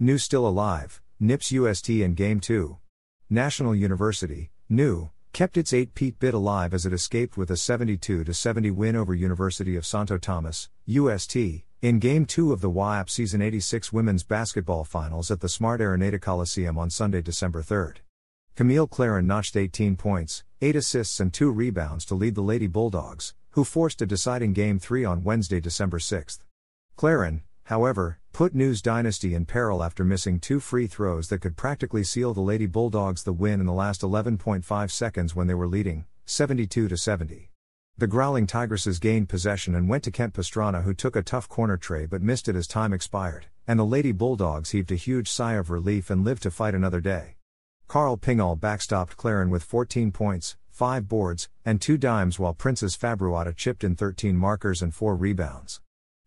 NU Still Alive, NIPS UST in Game 2. National University, NU, kept its 8-peat bid alive as it escaped with a 72-70 win over University of Santo Tomas, UST, in Game 2 of the UAAP Season 86 Women's Basketball Finals at the Smart Araneta Coliseum on Sunday, December 3. Camille Clarin notched 18 points, 8 assists and 2 rebounds to lead the Lady Bulldogs, who forced a deciding Game 3 on Wednesday, December 6. Clarin, however, put NU's Dynasty in peril after missing two free throws that could practically seal the Lady Bulldogs the win in the last 11.5 seconds when they were leading, 72 70. The Growling Tigresses gained possession and went to Kent Pastrana, who took a tough corner trey but missed it as time expired, and the Lady Bulldogs heaved a huge sigh of relief and lived to fight another day. Karl Pingol backstopped Clarin with 14 points, 5 boards, and 2 dimes while Princess Fabruada chipped in 13 markers and 4 rebounds.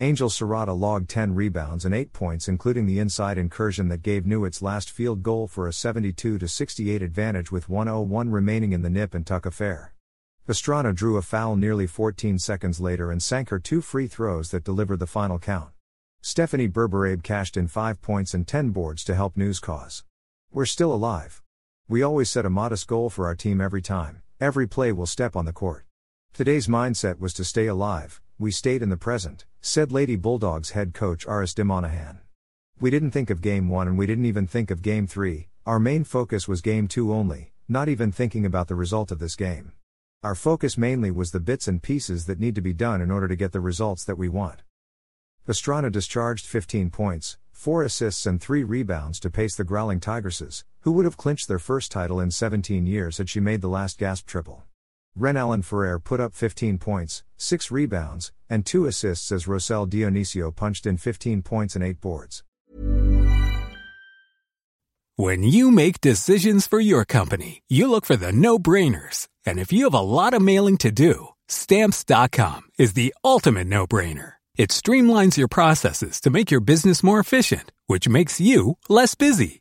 Angel Serrata logged 10 rebounds and 8 points, including the inside incursion that gave NU its last field goal for a 72 68 advantage with 101 remaining in the nip and tuck affair. Pastrana drew a foul nearly 14 seconds later and sank her two free throws that delivered the final count. Stephanie Berberabe cashed in 5 points and 10 boards to help NU's cause. We're still alive. We always set a modest goal for our team every time, every play will step on the court. Today's mindset was to stay alive, we stayed in the present, said Lady Bulldogs head coach Aris de. We didn't think of Game 1 and we didn't even think of Game 3, our main focus was Game 2 only, not even thinking about the result of this game. Our focus mainly was the bits and pieces that need to be done in order to get the results that we want. Pastrana discharged 15 points, 4 assists and 3 rebounds to pace the Growling Tigresses, who would have clinched their first title in 17 years had she made the last gasp triple. Reynalyn Ferrer put up 15 points, 6 rebounds, and 2 assists as Rosel Dionisio punched in 15 points and 8 boards. When you make decisions for your company, you look for the no brainers. And if you have a lot of mailing to do, stamps.com is the ultimate no brainer. It streamlines your processes to make your business more efficient, which makes you less busy.